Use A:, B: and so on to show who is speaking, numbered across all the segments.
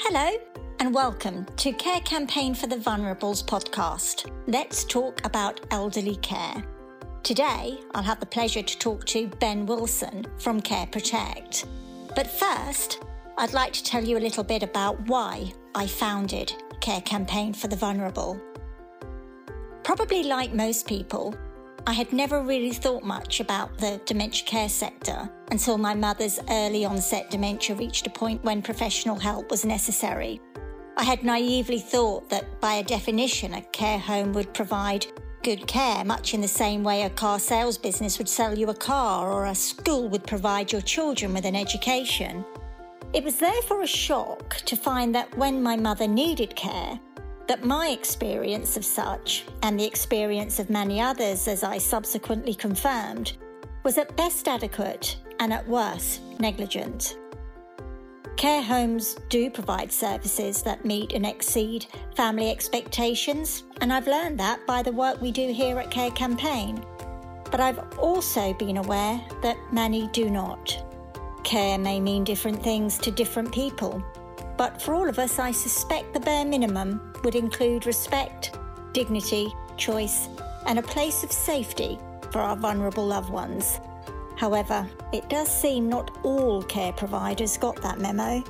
A: Hello, and welcome to Care Campaign for the Vulnerables podcast. Let's talk about elderly care. Today, I'll have the pleasure to talk to Ben Wilson from Care Protect. But first, I'd like to tell you a little bit about why I founded Care Campaign for the Vulnerable. Probably like most people, I had never really thought much about the dementia care sector until my mother's early onset dementia reached a point when professional help was necessary. I had naively thought that by a definition, a care home would provide good care, much in the same way a car sales business would sell you a car or a school would provide your children with an education. It was therefore a shock to find that when my mother needed care, that my experience of such, and the experience of many others as I subsequently confirmed, was at best adequate and at worst negligent. Care homes do provide services that meet and exceed family expectations, and I've learned that by the work we do here at Care Campaign. But I've also been aware that many do not. Care may mean different things to different people, but for all of us, I suspect the bare minimum would include respect, dignity, choice, and a place of safety for our vulnerable loved ones. However, it does seem not all care providers got that memo.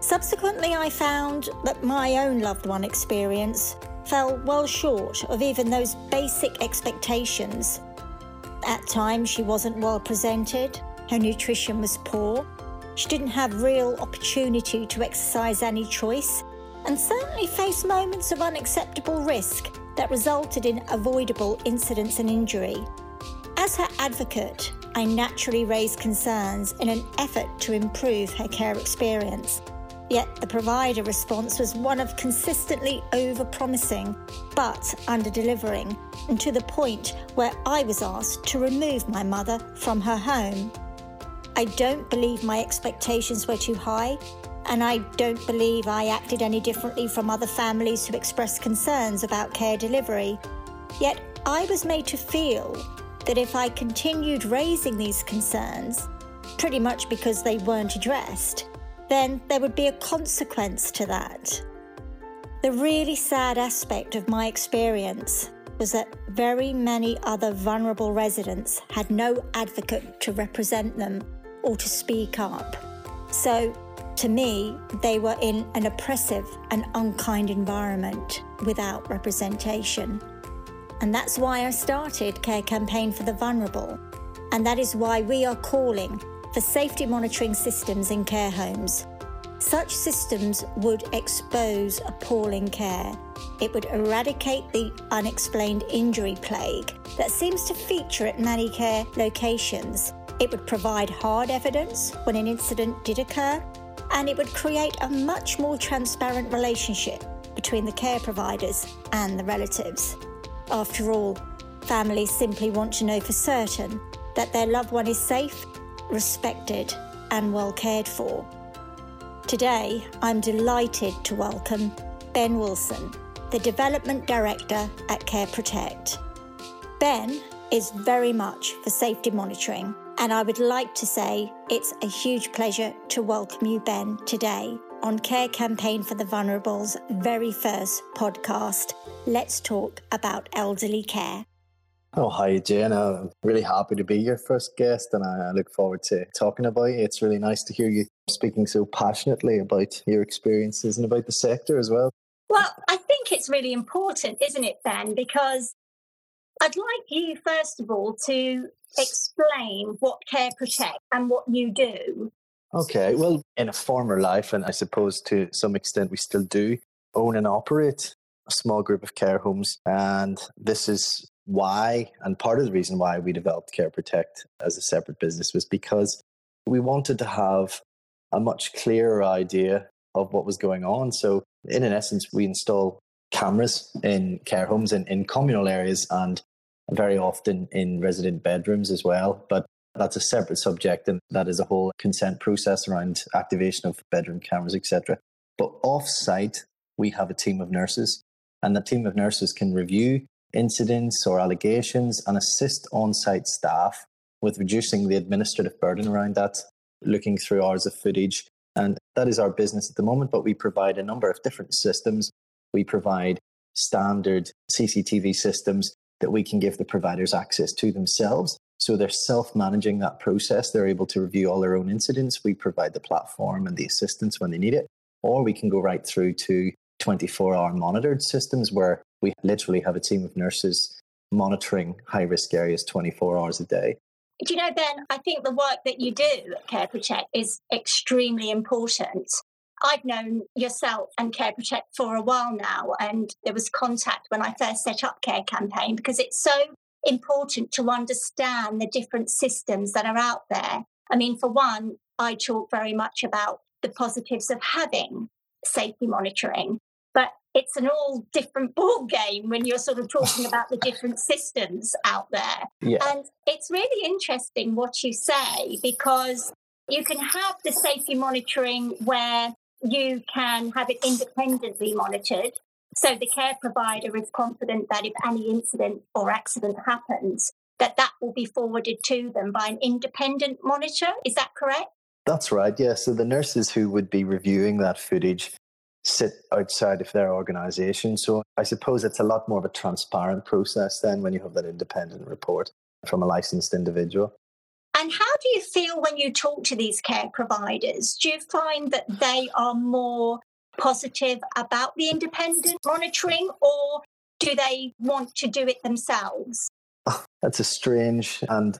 A: Subsequently, I found that my own loved one experience fell well short of even those basic expectations. At times, she wasn't well presented, her nutrition was poor, she didn't have real opportunity to exercise any choice, and certainly faced moments of unacceptable risk that resulted in avoidable incidents and injury. As her advocate, I naturally raised concerns in an effort to improve her care experience. Yet the provider response was one of consistently over promising, but under delivering, and to the point where I was asked to remove my mother from her home. I don't believe my expectations were too high, and I don't believe I acted any differently from other families who expressed concerns about care delivery. Yet I was made to feel that if I continued raising these concerns, pretty much because they weren't addressed, then there would be a consequence to that. The really sad aspect of my experience was that very many other vulnerable residents had no advocate to represent them or to speak up. So, to me, they were in an oppressive and unkind environment without representation. And that's why I started Care Campaign for the Vulnerable. And that is why we are calling for safety monitoring systems in care homes. Such systems would expose appalling care. It would eradicate the unexplained injury plague that seems to feature at many care locations it would provide hard evidence when an incident did occur, and it would create a much more transparent relationship between the care providers and the relatives. After all, families simply want to know for certain that their loved one is safe, respected, and well cared for. Today, I'm delighted to welcome Ben Wilson, the Development Director at Care Protect. Ben is very much for safety monitoring and I would like to say it's a huge pleasure to welcome you, Ben, today on Care Campaign for the Vulnerable's very first podcast. Let's talk about elderly care.
B: Oh, hi, Jane. I'm really happy to be your first guest, and I look forward to talking about it. It's really nice to hear you speaking so passionately about your experiences and about the sector as well.
A: Well, I think it's really important, isn't it, Ben? Because I'd like you, first of all, to explain what Care Protect and what you do.
B: Okay, well, in a former life, and I suppose to some extent we still do, own and operate a small group of care homes. And this is why, and part of the reason why we developed Care Protect as a separate business was because we wanted to have a much clearer idea of what was going on. So, in an essence, we install cameras in care homes and in communal areas and very often in resident bedrooms as well. But that's a separate subject, and that is a whole consent process around activation of bedroom cameras, etc. But off site, we have a team of nurses, and the team of nurses can review incidents or allegations and assist on site staff with reducing the administrative burden around that, looking through hours of footage, And that is our business at the moment, but we provide a number of different systems. We provide standard CCTV systems that we can give the providers access to themselves. So they're self managing that process. They're able to review all their own incidents. We provide the platform and the assistance when they need it. Or we can go right through to 24 hour monitored systems where we literally have a team of nurses monitoring high risk areas 24 hours a day.
A: Do you know, Ben, I think the work that you do at Care Protect is extremely important. I've known yourself and Care Protect for a while now, and there was contact when I first set up Care Campaign because it's so important to understand the different systems that are out there. I mean, for one, I talk very much about the positives of having safety monitoring, but it's an all different ball game when you're sort of talking about the different systems out there.
B: Yeah.
A: And it's really interesting what you say because you can have the safety monitoring where you can have it independently monitored. So the care provider is confident that if any incident or accident happens, that that will be forwarded to them by an independent monitor. Is that correct?
B: That's right. Yeah. So the nurses who would be reviewing that footage sit outside of their organization. So I suppose it's a lot more of a transparent process then when you have that independent report from a licensed individual.
A: And how do you feel when you talk to these care providers? Do you find that they are more positive about the independent monitoring or do they want to do it themselves?
B: Oh, that's a strange and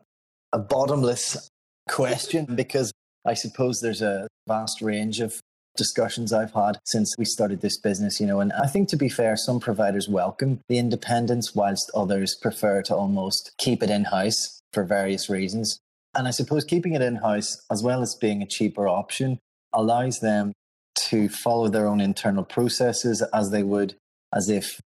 B: a bottomless question because I suppose there's a vast range of discussions I've had since we started this business, you know, and I think to be fair, some providers welcome the independence whilst others prefer to almost keep it in house for various reasons. And I suppose keeping it in house, as well as being a cheaper option, allows them to follow their own internal processes as they would as if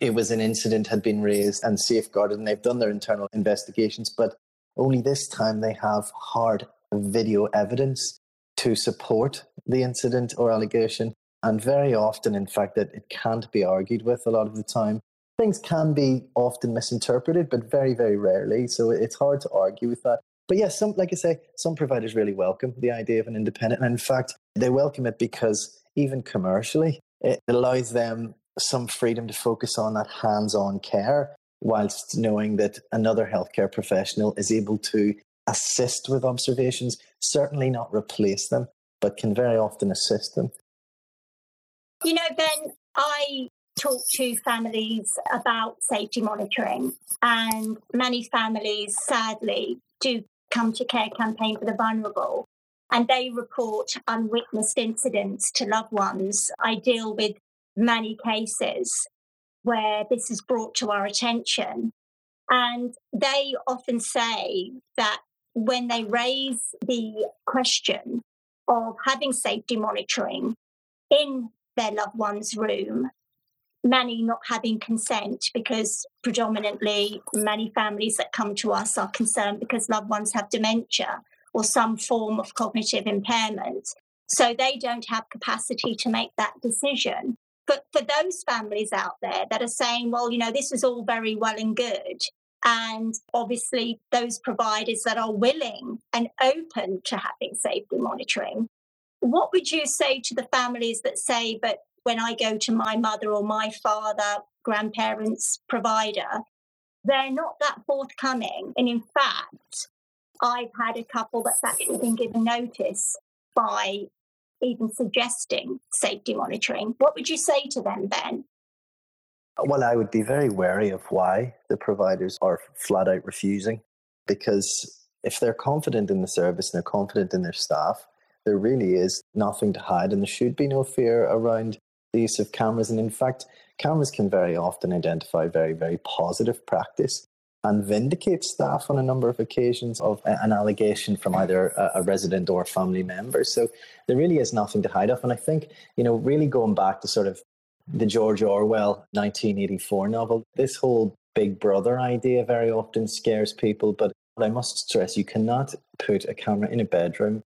B: it was an incident had been raised and safeguarded and they've done their internal investigations. But only this time they have hard video evidence to support the incident or allegation. And very often, in fact, that it can't be argued with a lot of the time. Things can be often misinterpreted, but very, very rarely. So it's hard to argue with that. But yes, some, like I say, some providers really welcome the idea of an independent. And in fact, they welcome it because even commercially, it allows them some freedom to focus on that hands on care whilst knowing that another healthcare professional is able to assist with observations, certainly not replace them, but can very often assist them.
A: You know, Ben, I talk to families about safety monitoring, and many families sadly do come to Care Campaign for the Vulnerable. And they report unwitnessed incidents to loved ones. I deal with many cases where this is brought to our attention. And they often say that when they raise the question of having safety monitoring in their loved one's room, many not having consent because predominantly many families that come to us are concerned because loved ones have dementia or some form of cognitive impairment. So they don't have capacity to make that decision. But for those families out there that are saying, well, you know, this is all very well and good, and obviously those providers that are willing and open to having safety monitoring. What would you say to the families that say, but when I go to my mother or my father, grandparents provider, they're not that forthcoming. And in fact, I've had a couple that's actually been given notice by even suggesting safety monitoring. What would you say to them, Ben?
B: Well, I would be very wary of why the providers are flat out refusing because if they're confident in the service and they're confident in their staff, there really is nothing to hide and there should be no fear around the use of cameras. And in fact, cameras can very often identify very, very positive practice and vindicate staff on a number of occasions of an allegation from either a, resident or a family member. So there really is nothing to hide off. And I think, you know, really going back to sort of the George Orwell 1984 novel. This whole big brother idea very often scares people, but I must stress you cannot put a camera in a bedroom,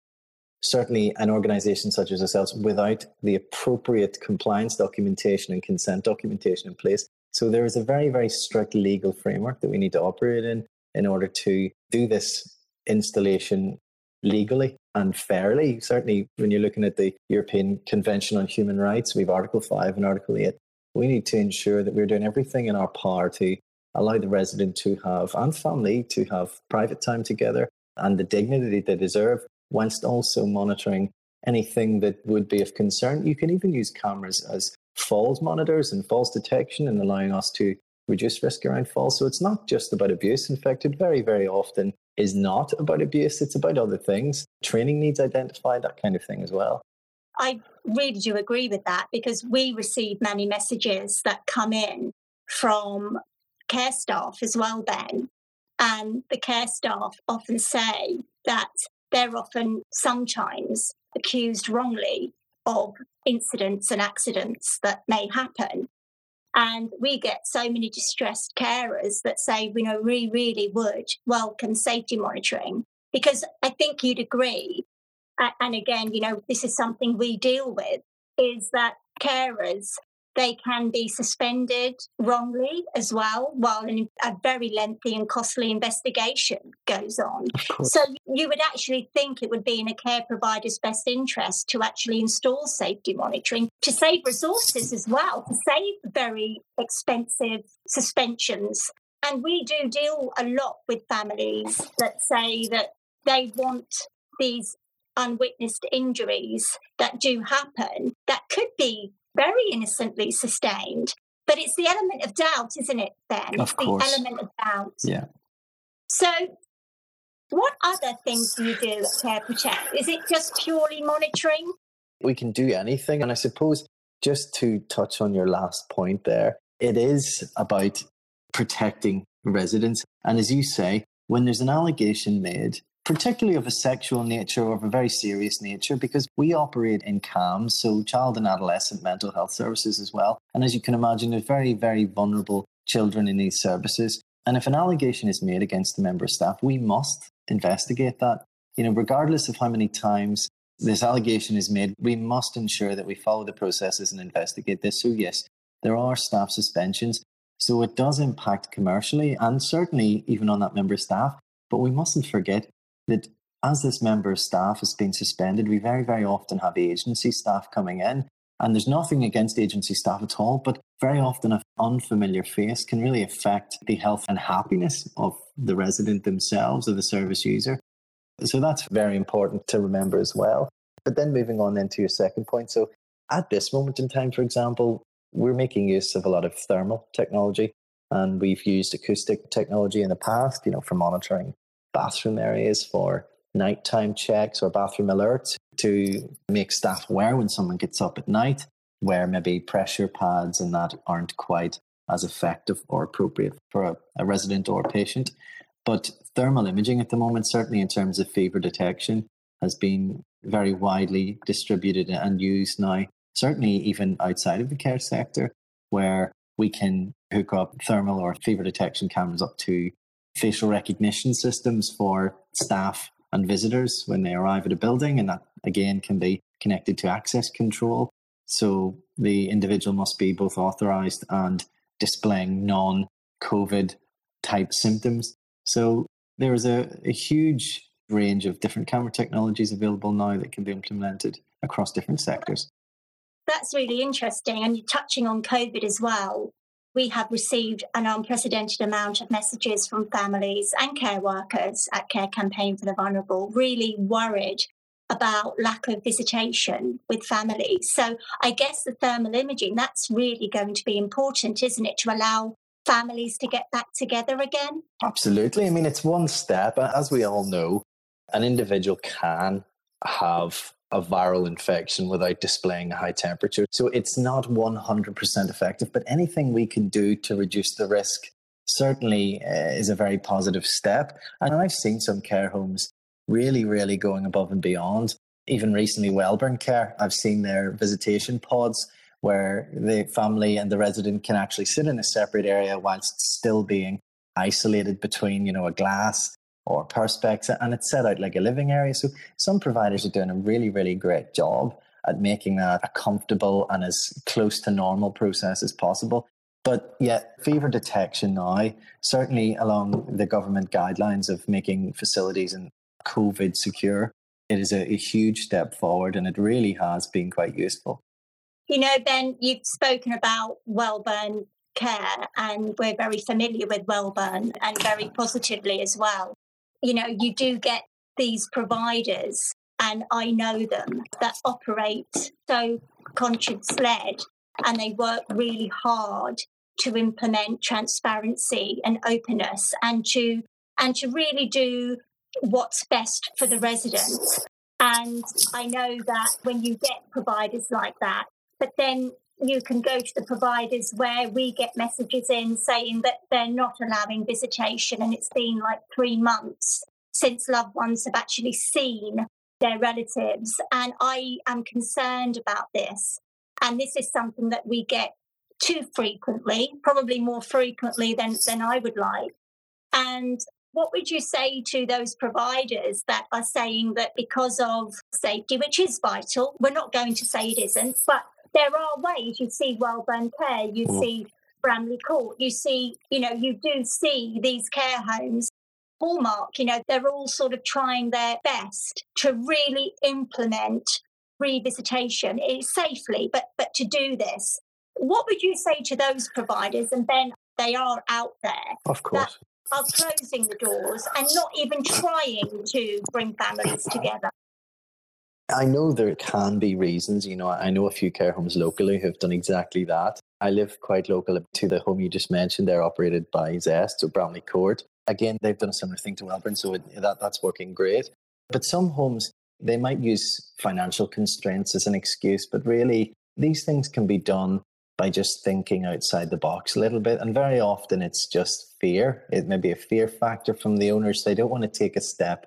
B: certainly an organization such as ourselves, without the appropriate compliance documentation and consent documentation in place. So there is a very, very strict legal framework that we need to operate in in order to do this installation legally and fairly. Certainly, when you're looking at the European Convention on Human Rights, we have Article 5 and Article 8. We need to ensure that we're doing everything in our power to allow the resident to have, and family to have private time together and the dignity they deserve, whilst also monitoring anything that would be of concern. You can even use cameras as falls monitors and falls detection and allowing us to reduce risk around falls. So it's not just about abuse. In fact, it very, very often is not about abuse, it's about other things. Training needs identified, that kind of thing as well.
A: I really do agree with that because we receive many messages that come in from care staff as well, Ben. And the care staff often say that they're often sometimes accused wrongly of incidents and accidents that may happen. And we get so many distressed carers that say, you know, we really would welcome safety monitoring because I think you'd agree. And again, you know, this is something we deal with is that carers they can be suspended wrongly as well while a very lengthy and costly investigation goes on. So you would actually think it would be in a care provider's best interest to actually install safety monitoring to save resources as well, to save very expensive suspensions. And we do deal a lot with families that say that they want these unwitnessed injuries that do happen that could be very innocently sustained. But it's the element of doubt, isn't it, Ben?
B: Of
A: course. The element of doubt.
B: Yeah.
A: So, what other things do you do at Care Protect? Is it just purely monitoring?
B: We can do anything. And I suppose just to touch on your last point there, it is about protecting residents. And as you say, when there's an allegation made, particularly of a sexual nature or of a very serious nature, because we operate in CAMHS, so child and adolescent mental health services as well. And as you can imagine, there's very, very vulnerable children in these services. And if an allegation is made against a member of staff, we must investigate that. You know, regardless of how many times this allegation is made, we must ensure that we follow the processes and investigate this. So, yes, there are staff suspensions. So it does impact commercially and certainly even on that member staff. But we mustn't forget that as this member of staff has been suspended, we very, very often have agency staff coming in. And there's nothing against agency staff at all, but very often an unfamiliar face can really affect the health and happiness of the resident themselves or the service user. So that's very important to remember as well. But then moving on into your second point. So at this moment in time, for example, we're making use of a lot of thermal technology and we've used acoustic technology in the past, you know, for monitoring bathroom areas for nighttime checks or bathroom alerts to make staff aware when someone gets up at night where maybe pressure pads and that aren't quite as effective or appropriate for a, a resident or a patient. But thermal imaging at the moment, certainly in terms of fever detection, has been very widely distributed and used now, certainly even outside of the care sector, where we can hook up thermal or fever detection cameras up to facial recognition systems for staff and visitors when they arrive at a building. And that again can be connected to access control. So the individual must be both authorized and displaying non COVID type symptoms. So there is a, a huge range of different camera technologies available now that can be implemented across different sectors.
A: That's really interesting. And you're touching on COVID as well we have received an unprecedented amount of messages from families and care workers at Care Campaign for the Vulnerable, really worried about lack of visitation with families. So I guess the thermal imaging, that's really going to be important, isn't it, to allow families to get back together again?
B: Absolutely. I mean, it's one step. As we all know, an individual can have a viral infection without displaying a high temperature. So it's not 100% effective, but anything we can do to reduce the risk certainly uh, is a very positive step. And I've seen some care homes really, really going above and beyond. Even recently, Wellburn Care, I've seen their visitation pods where the family and the resident can actually sit in a separate area whilst still being isolated between, you know, a glass or perspex and it's set out like a living area so some providers are doing a really really great job at making that a comfortable and as close to normal process as possible but yet fever detection now certainly along the government guidelines of making facilities and covid secure it is a, a huge step forward and it really has been quite useful.
A: You know, Ben, you've spoken about Wellburn care and we're very familiar with Wellburn and very positively as well. You know, you do get these providers and I know them that operate so conscience led and they work really hard to implement transparency and openness and to and to really do what's best for the residents. And I know that when you get providers like that, but then you can go to the providers where we get messages in saying that they're not allowing visitation and it's been like three months since loved ones have actually seen their relatives. And I am concerned about this. And this is something that we get too frequently, probably more frequently than, than I would like. And what would you say to those providers that are saying that because of safety, which is vital, we're not going to say it isn't, but there are ways you see Wellburn Care, you mm. see Bramley Court, you see, you know, you do see these care homes. Hallmark, you know, they're all sort of trying their best to really implement revisitation safely, but but to do this. What would you say to those providers? And then they are out there.
B: Of course That
A: are closing the doors and not even trying to bring families together.
B: I know there can be reasons. You know, I know a few care homes locally who've done exactly that. I live quite local to the home you just mentioned. They're operated by Zest, so Bramley Court. Again, they've done a similar thing to Wellburn, so it, that, that's working great. But some homes, they might use financial constraints as an excuse, but really, these things can be done by just thinking outside the box a little bit. And very often it's just fear. It may be a fear factor from the owners. They don't want to take a step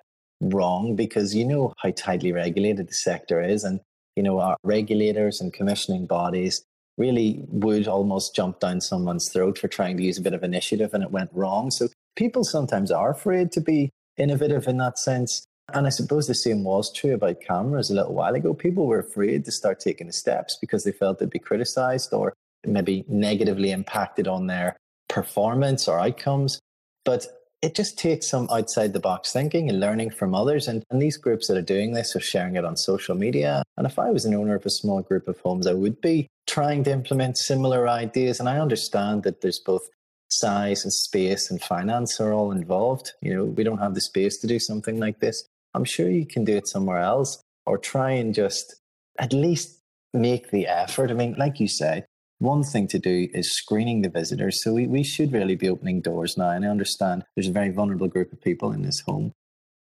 B: wrong because you know how tightly regulated the sector is. And, you know, our regulators and commissioning bodies really would almost jump down someone's throat for trying to use a bit of initiative and it went wrong. So people sometimes are afraid to be innovative in that sense. And I suppose the same was true about cameras a little while ago. People were afraid to start taking the steps because they felt they'd be criticized or maybe negatively impacted on their performance or outcomes. But it just takes some outside the box thinking and learning from others. And, and these groups that are doing this are sharing it on social media. And if I was an owner of a small group of homes, I would be trying to implement similar ideas. And I understand that there's both size and space and finance are all involved. You know, we don't have the space to do something like this. I'm sure you can do it somewhere else or try and just at least make the effort. I mean, like you say, one thing to do is screening the visitors. So we, we should really be opening doors now. And I understand there's a very vulnerable group of people in this home.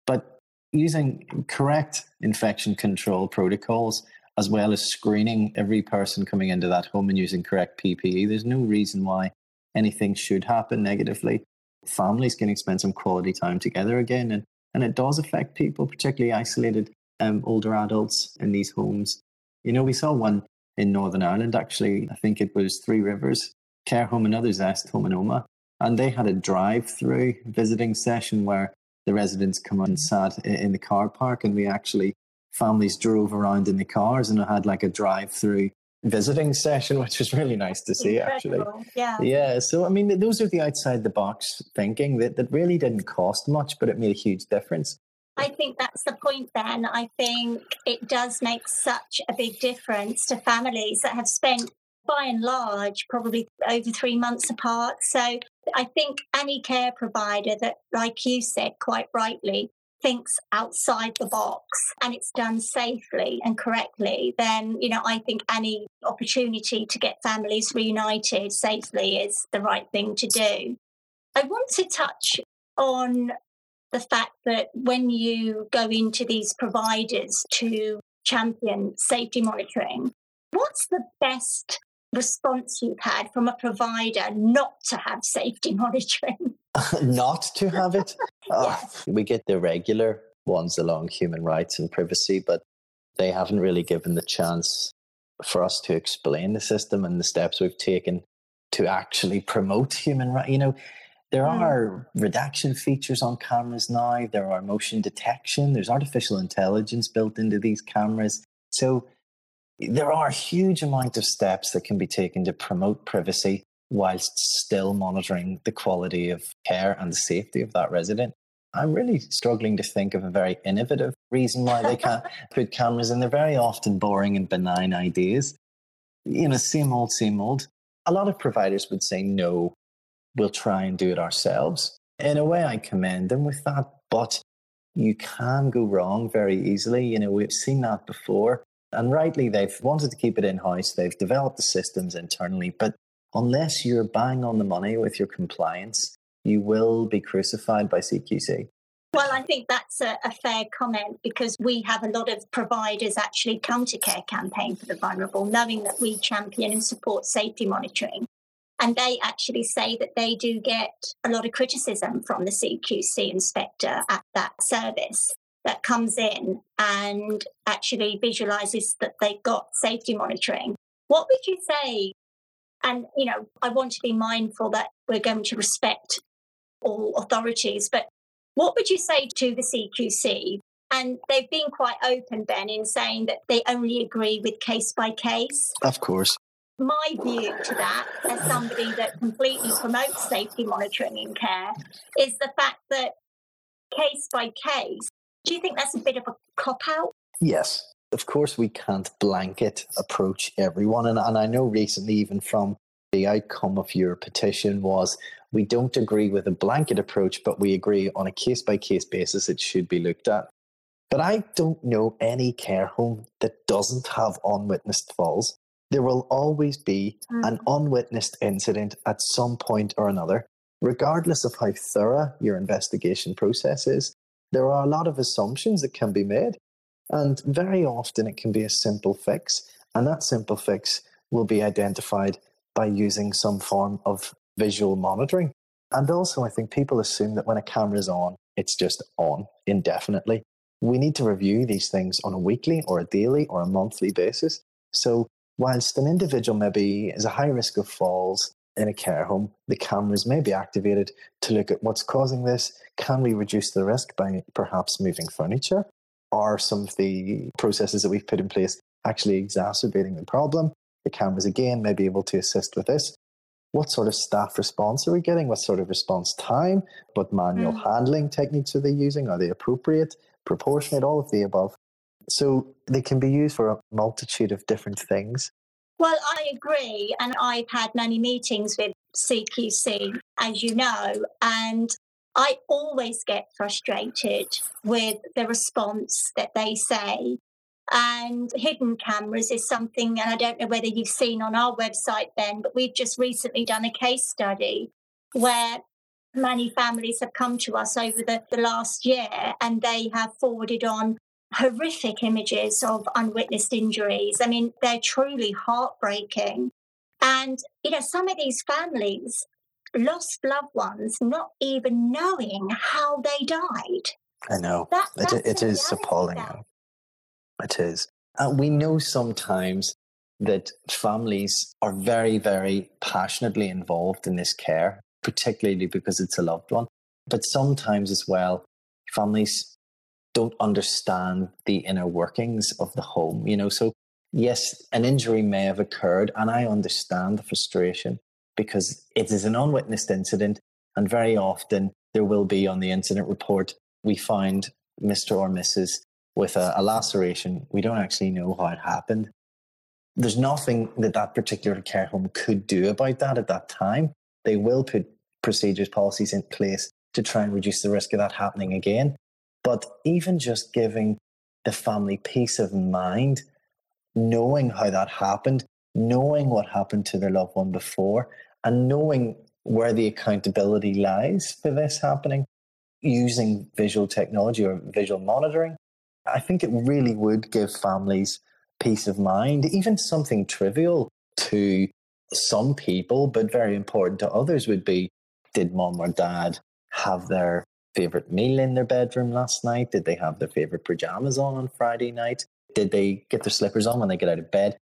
B: But using correct infection control protocols, as well as screening every person coming into that home and using correct PPE, there's no reason why anything should happen negatively. Families can spend some quality time together again. And, and it does affect people, particularly isolated um, older adults in these homes. You know, we saw one in Northern Ireland, actually. I think it was Three Rivers Care Home and Others Est Home and Omagh. And they had a drive through visiting session where the residents come and sat in the car park and we actually, families drove around in the cars and I had like a drive through visiting session, which was really nice to see Incredible. actually.
A: Yeah.
B: Yeah. So, I mean, those are the outside the box thinking that, that really didn't cost much, but it made a huge difference.
A: I think that's the point, Ben. I think it does make such a big difference to families that have spent, by and large, probably over three months apart. So I think any care provider that, like you said quite rightly, thinks outside the box and it's done safely and correctly, then, you know, I think any opportunity to get families reunited safely is the right thing to do. I want to touch on the fact that when you go into these providers to champion safety monitoring, what's the best response you've had from a provider not to have safety monitoring?
B: not to have it? oh, we get the regular ones along human rights and privacy, but they haven't really given the chance for us to explain the system and the steps we've taken to actually promote human rights. You know, there mm. are redaction features on cameras now. There are motion detection. There's artificial intelligence built into these cameras. So there are a huge amount of steps that can be taken to promote privacy whilst still monitoring the quality of care and the safety of that resident. I'm really struggling to think of a very innovative reason why they can't put cameras in. They're very often boring and benign ideas. You know, same old, same old. A lot of providers would say, no, we'll try and do it ourselves. In a way, I commend them with that, but you can go wrong very easily. You know, we've seen that before. And rightly, they've wanted to keep it in house. They've developed the systems internally. But unless you're bang on the money with your compliance, you will be crucified by CQC.
A: Well, I think that's a, a, fair comment because we have a lot of providers actually come to Care Campaign for the Vulnerable, knowing that we champion and support safety monitoring. And they actually say that they do get a lot of criticism from the CQC inspector at that service that comes in and actually visualizes that they've got safety monitoring. What would you say? And, you know, I want to be mindful that we're going to respect all authorities, but what would you say to the CQC? And they've been quite open, Ben, in saying that they only agree with case by case.
B: Of course.
A: My view to that, as somebody that completely promotes safety monitoring in care, is the fact that case by case, do you think that's a bit of a cop out?
B: Yes. Of course, we can't blanket approach everyone. And, and I know recently, even from the outcome of your petition, was we don't agree with a blanket approach, but we agree on a case by case basis it should be looked at. But I don't know any care home that doesn't have unwitnessed falls. There will always be mm. an unwitnessed incident at some point or another, regardless of how thorough your investigation process is. There are a lot of assumptions that can be made, and very often it can be a simple fix, and that simple fix will be identified by using some form of visual monitoring. And also, I think people assume that when a camera is on, it's just on indefinitely. We need to review these things on a weekly or a daily or a monthly basis. So, whilst an individual maybe is a high risk of falls in a care home, the cameras may be activated to look at what's causing this. Can we reduce the risk by perhaps moving furniture? Are some of the processes that we've put in place actually exacerbating the problem? The cameras, again, may be able to assist with this what sort of staff response are we getting? What sort of response time? What manual mm. handling techniques are they using? Are they appropriate, proportionate, all of the above? So they can be used for a multitude of different things.
A: Well, I agree. And I've had many meetings with CQC, as you know, and I always get frustrated with the response that they say and hidden cameras is something, and I don't know whether you've seen on our website, Ben, but we've just recently done a case study where many families have come to us over the, the last year and they have forwarded on horrific images of unwitnessed injuries. I mean, they're truly heartbreaking. And, you know, some of these families lost loved ones not even knowing how they died.
B: I know. That, it, it is appalling. It is. And we know sometimes that families are very, very passionately involved in this care, particularly because it's a loved one. But sometimes as well, families don't understand the inner workings of the home, you know. So, yes, an injury may have occurred, and I understand the frustration because it is an unwitnessed incident, and very often there will be on the incident report, we find Mr. or Mrs with a, a laceration. We don't actually know how it happened. There's nothing that that particular care home could do about that at that time. They will put procedures, policies in place to try and reduce the risk of that happening again. But even just giving the family peace of mind, knowing how that happened, knowing what happened to their loved one before, and knowing where the accountability lies for this happening, using visual technology or visual monitoring I think it really would give families peace of mind, even something trivial to some people, but very important to others would be did mom or dad have their favorite meal in their bedroom last night? Did they have their favorite pajamas on on Friday night? Did they get their slippers on when they get out of bed?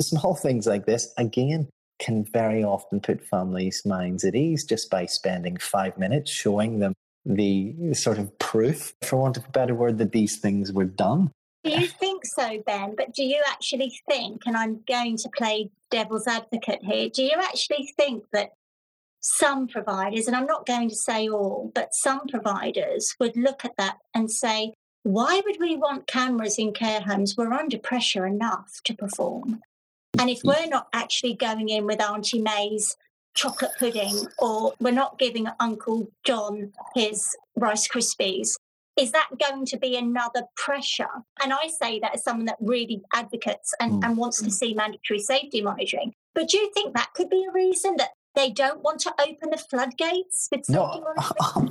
B: Small things like this, again, can very often put families' minds at ease just by spending five minutes showing them the sort of proof, for want of a better word, that these things were done.
A: Do you think so, Ben? But do you actually think, and I'm going to play devil's advocate here, do you actually think that some providers, and I'm not going to say all, but some providers would look at that and say, why would we want cameras in care homes? We're under pressure enough to perform. And if we're not actually going in with Auntie May's chocolate pudding or we're not giving Uncle John his Rice Krispies, is that going to be another pressure? And I say that as someone that really advocates and, mm. and wants to see mandatory safety monitoring. But do you think that could be a reason that they don't want to open the floodgates with no?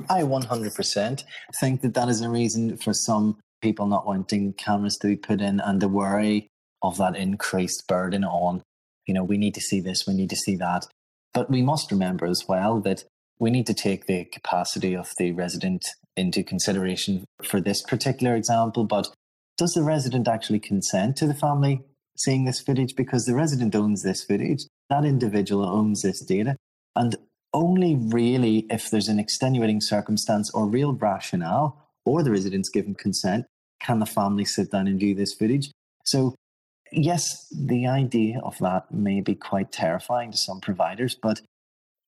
B: I 100% think that that is a reason for some people not wanting cameras to be put in and the worry of that increased burden on, you know, we need to see this, we need to see that. But we must remember as well that we need to take the capacity of the resident into consideration for this particular example. But does the resident actually consent to the family seeing this footage? Because the resident owns this footage, that individual owns this data. And only really if there's an extenuating circumstance or real rationale or the resident's given consent can the family sit down and view this footage. So yes, the idea of that may be quite terrifying to some providers, but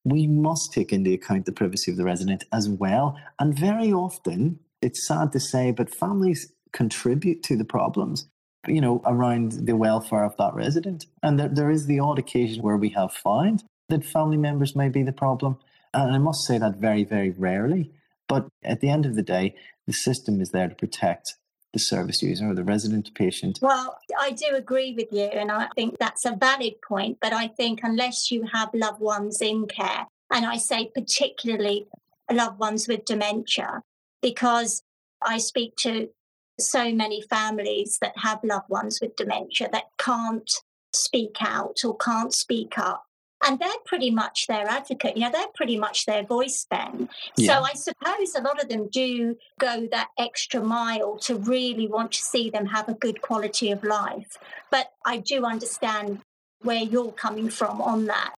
B: we must take into account the privacy of the resident as well. And very often, it's sad to say, but families contribute to the problems, you know, around the welfare of that resident. And there, there is the odd occasion where we have found that family members may be the problem. And I must say that very, very rarely. But at the end of the day, the system is there to protect the service user or the resident patient.
A: Well, I do agree with you, and I think that's a valid point. But I think unless you have loved ones in care, and I say particularly loved ones with dementia, because I speak to so many families that have loved ones with dementia that can't speak out or can't speak up and they're pretty much their advocate. You know, they're pretty much their voice then. Yeah. So I suppose a lot of them do go that extra mile to really want to see them have a good quality of life. But I do understand where you're coming from on that.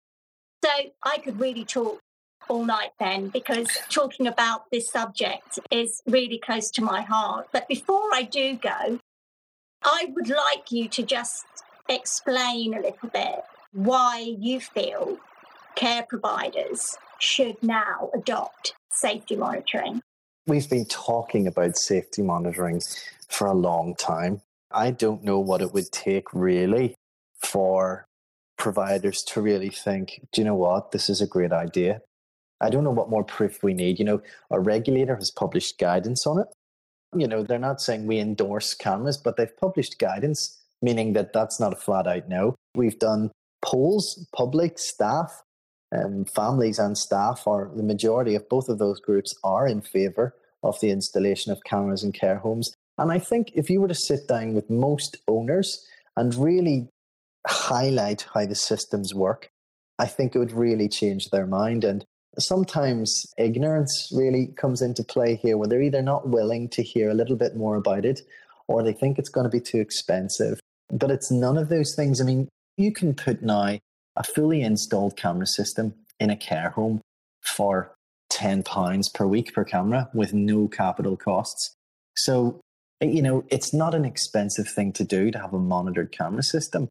A: So I could really talk all night then because talking about this subject is really close to my heart. But before I do go, I would like you to just explain a little bit why you feel care providers should now adopt safety monitoring.
B: We've been talking about safety monitoring for a long time. I don't know what it would take really for providers to really think, do you know what, this is a great idea. I don't know what more proof we need. You know, our regulator has published guidance on it. You know, they're not saying we endorse cameras, but they've published guidance, meaning that that's not a flat out no. We've done polls, public, staff, um, families and staff, or the majority of both of those groups are in favour of the installation of cameras in care homes. And I think if you were to sit down with most owners and really highlight how the systems work, I think it would really change their mind. And sometimes ignorance really comes into play here where they're either not willing to hear a little bit more about it or they think it's going to be too expensive. But it's none of those things. I mean, you can put now a fully installed camera system in a care home for £10 per week per camera with no capital costs. So, eh, you know, it's not an expensive thing to do to have a monitored camera system,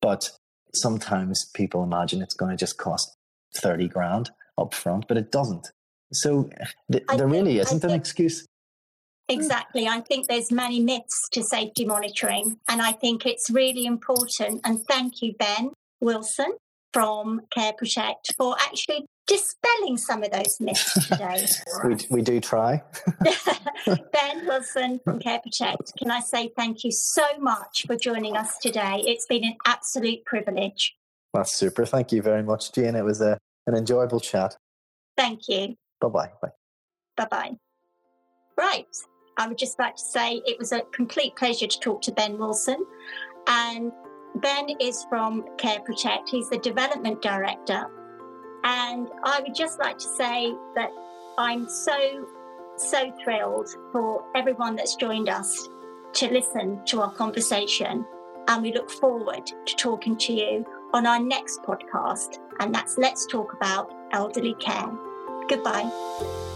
B: but sometimes people imagine it's going to just cost 30 grand up front, but it doesn't. So th- there really isn't an excuse.
A: Exactly. I think there's many myths to safety monitoring, and I think it's really important. And thank you, Ben Wilson from Care Protect, for actually dispelling some of those myths today.
B: we, we do try.
A: ben Wilson from Care Protect, can I say thank you so much for joining us today? It's been an absolute privilege.
B: That's super. Thank you very much, Jane. It was a, an enjoyable chat.
A: Thank you.
B: Bye-bye. Bye
A: bye. Bye. Right. I would just like to say it was a complete pleasure to talk to Ben Wilson. And Ben is from Care Protect, he's the development director. And I would just like to say that I'm so, so thrilled for everyone that's joined us to listen to our conversation. And we look forward to talking to you on our next podcast. And that's Let's Talk About Elderly Care. Goodbye.